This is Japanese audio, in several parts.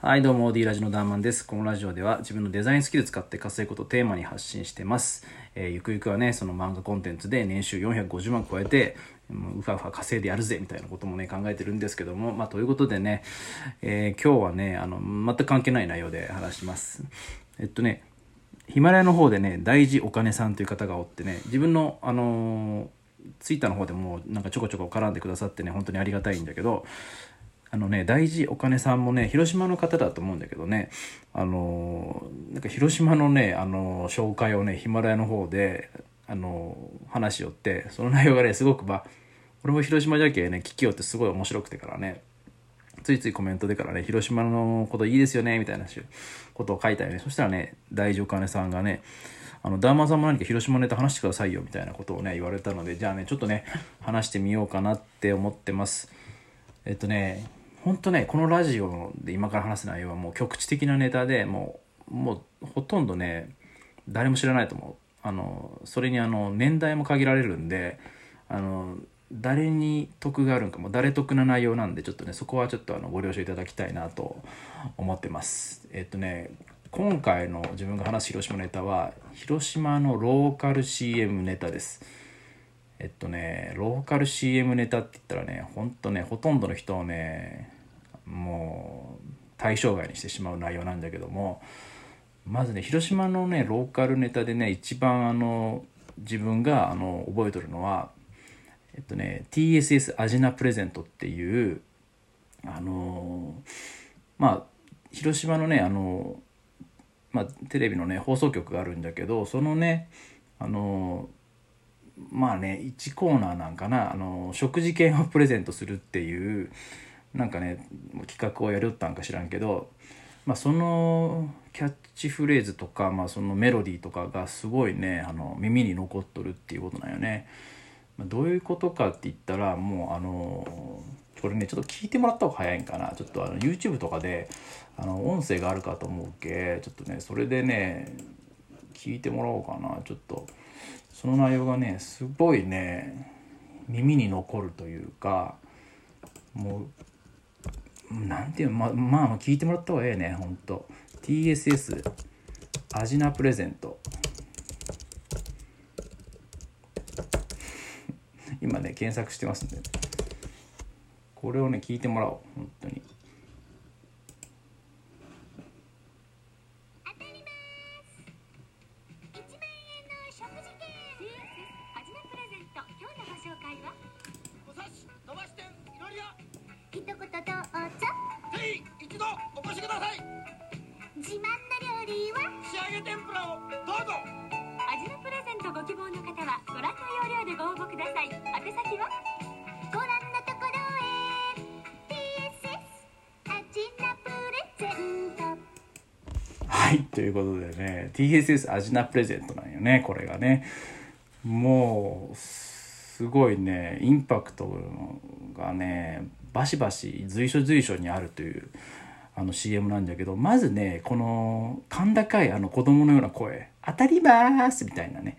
はい、どうも、D ラジのダーマンです。このラジオでは自分のデザインスキル使って稼ぐことをテーマに発信してます。えーゆくゆくはね、その漫画コンテンツで年収450万超えて、もうふわふわ稼いでやるぜみたいなこともね、考えてるんですけども、まあ、ということでね、えー今日はね、あの、全く関係ない内容で話します。えっとね、ヒマラヤの方でね、大事お金さんという方がおってね、自分の、あのーツイッターの方でもなんかちょこちょこ絡んでくださってね、本当にありがたいんだけど、あのね、大事お金さんもね、広島の方だと思うんだけどね、あのーなんか広島のね、あのー紹介をね、ヒマラヤの方で、あのー話しよって、その内容がね、すごくまあ、俺も広島じゃけね、聞きよってすごい面白くてからね、ついついコメントでからね、広島のこといいですよね、みたいなことを書いたよね。そしたらね、大事お金さんがね、あの、ダーマさんも何か広島ネタ話してくださいよ、みたいなことをね、言われたので、じゃあね、ちょっとね、話してみようかなって思ってます。えっとね、ほんとね、このラジオで今から話す内容はもう局地的なネタでもう、もうほとんどね、誰も知らないと思う。あの、それにあの、年代も限られるんで、あの、誰に得があるんかも誰得な内容なんでちょっとねそこはちょっとあのご了承いただきたいなと思ってますえっとね今回の自分が話す広島ネタは広島のローカル CM ネタですえっとねローカル CM ネタって言ったらねほんとねほとんどの人をねもう対象外にしてしまう内容なんだけどもまずね広島のねローカルネタでね一番あの自分があの覚えとるのはえっとね TSS アジナプレゼントっていうあのまあ広島のねあのまあテレビのね放送局があるんだけどそのねあのまあね1コーナーなんかな。あの食事券をプレゼントするっていうなんかね企画をやるったんか知らんけど、まあ、そのキャッチフレーズとか、まあ、そのメロディーとかがすごいねあの耳に残っとるっていうことなんよね。まどういうことかって言ったらもうあのこれねちょっと聞いてもらった方が早いんかな。ちょっとあの YouTube とかであの音声があるかと思うけちょっとねそれでね聞いてもらおうかな。ちょっとその内容がねすごいね耳に残るというかもうなんていうまあまあ聞いてもらった方がええねほんと。TSS アジナプレゼント。今ね検索してますんでこれをね聞いてもらおう本当に。はい。ということでね TSS アジナプレゼントなんよねこれがね。もうすごいねインパクトがねバシバシ随所随所にあるというあの CM なんだけどまずねこの甲高いあの子供のような声「当たります」みたいなね。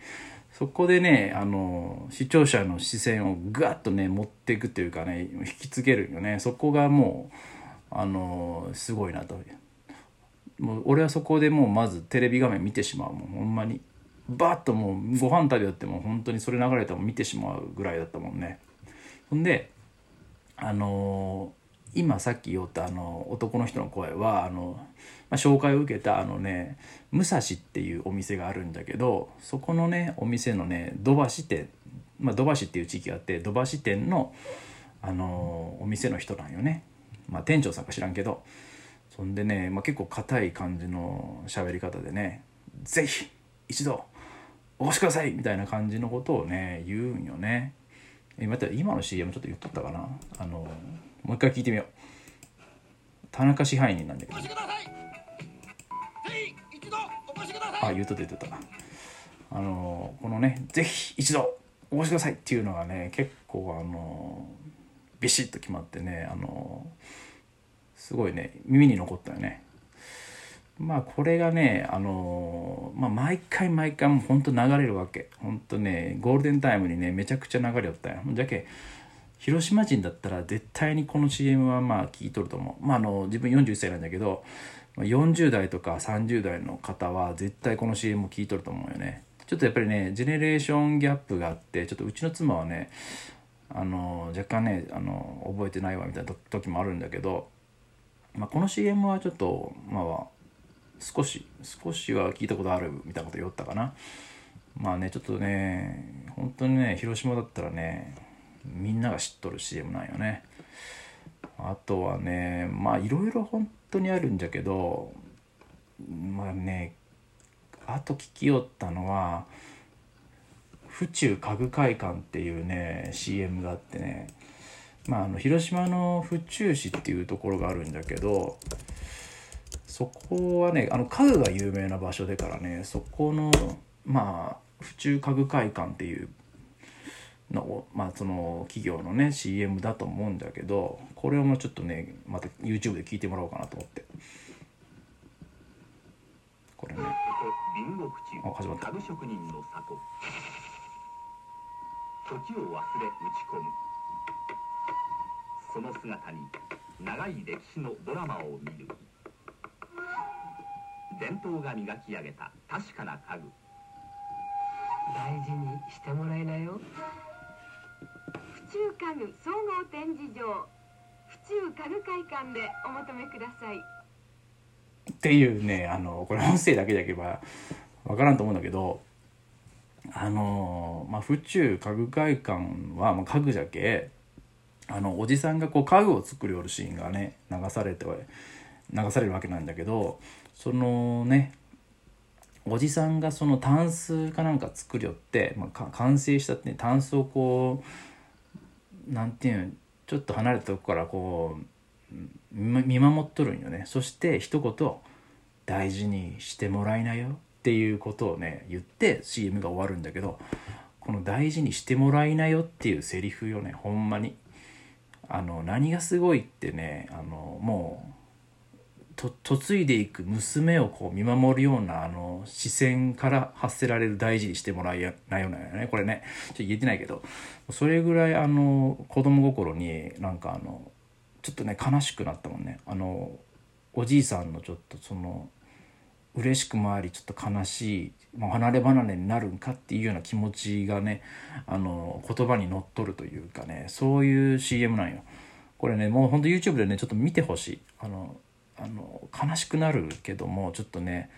そこでねあの視聴者の視線をガッとね持っていくというかね引きつけるよね。そこがもうあのすごいなと。もう俺はそこでもうまずテレビ画面見てしまうもんほんまに。バッともうご飯食べよっても本当にそれ流れたら見てしまうぐらいだったもんね。ほんであのー今さっき言ったあの男の人の声はあの、まあ、紹介を受けたあのね武蔵っていうお店があるんだけどそこのねお店のね土橋店まあ土橋っていう地域があって土橋店のあのーお店の人なんよね。まあ店長さんか知らんけど。そんでね、まあ、結構硬い感じの喋り方でね「ぜひ一度お越しください!」みたいな感じのことをね言うんよね。え待って今の CM ちょっと言っとったかな？あのもう一回聞いてみよう。田中支配人なんだけ？どお越しください。ぜひ一度お越しください。あ言うとって言っとった。あのこのね「ぜひ一度お越しください」っていうのがね結構あのビシッと決まってねあのすごいね耳に残ったよね。まあこれがねあのまあ毎回毎回もうほんと流れるわけ。ほんとねゴールデンタイムにねめちゃくちゃ流れよったんよ。じゃけ広島人だったら絶対にこの CM はまあ聞いとると思う。まああの自分41歳なんだけど40代とか30代の方は絶対この CM を聞いとると思うよね。ちょっとやっぱりねジェネレーションギャップがあってちょっとうちの妻はねあの若干ねあの覚えてないわみたいな時もあるんだけど、まあ、この CM はちょっとまあ少し少しは聞いたことあるみたいなこと言おったかな。まあねちょっとね本当にね広島だったらねみんなが知っとる CM なんよね。あとはねまあいろいろ本当にあるんじゃけどまあねあと聞きよったのは府中家具会館っていうね CM があってね。まああの広島の府中市っていうところがあるんだけどそこはねあの家具が有名な場所でからねそこのまあ府中家具会館っていうのまあその企業のね CM だと思うんだけどこれをもうちょっとねまた YouTube で聞いてもらおうかなと思って。これね。あ始まった。家具職人の里。時を忘れ打ち込むその姿に長い歴史のドラマを見る。伝統が磨き上げた確かな家具。大事にしてもらいなよ。府中家具総合展示場。府中家具会館でお求めください。っていうねあのこれ音声だけじゃけば分からんと思うんだけどあのまあ府中家具会館は、まあ、家具じゃけあのおじさんがこう家具を作るよるシーンがね流されて流されるわけなんだけどそのねおじさんがそのタンスかなんか作りよって、まあ、完成したって、タンスをこうなんていうのちょっと離れたとこからこう見守っとるんよね。そして一言「大事にしてもらいなよ」っていうことをね言って CM が終わるんだけどこの「大事にしてもらいなよ」っていうセリフよねほんまに。あの何がすごいってねあのもう嫁いでいく娘をこう見守るようなあの視線から発せられる大事にしてもらいないようなね。これねちょっと言えてないけどそれぐらいあの子供心になんかあのちょっとね悲しくなったもんね。あのおじいさんのちょっとその嬉しくもありちょっと悲しいもう離れ離れになるんかっていうような気持ちがねあの言葉にのっとるというかねそういう CM なんよ。これねもうほんと YouTube でねちょっと見てほしい。あのあの悲しくなるけどもちょっとね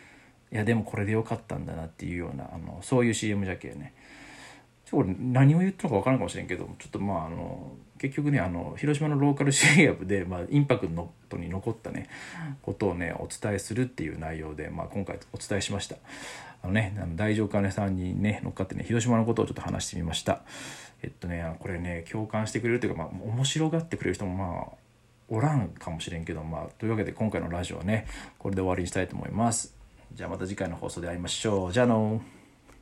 いやでもこれでよかったんだなっていうようなあのそういう CM じゃけね。ちょこれ何を言ったのか分からんかもしれんけどちょっとまああの結局ねあの広島のローカル CM で、まあ、インパクトに残ったねことをねお伝えするっていう内容で、まあ、今回お伝えしました。あのねあの大乗金さんにね乗っかってね広島のことをちょっと話してみました。えっとねこれね共感してくれるというか、まあ、面白がってくれる人もまあおらんかもしれんけどまあというわけで今回のラジオはねこれで終わりにしたいと思います。じゃあまた次回の放送で会いましょう。じゃあのー。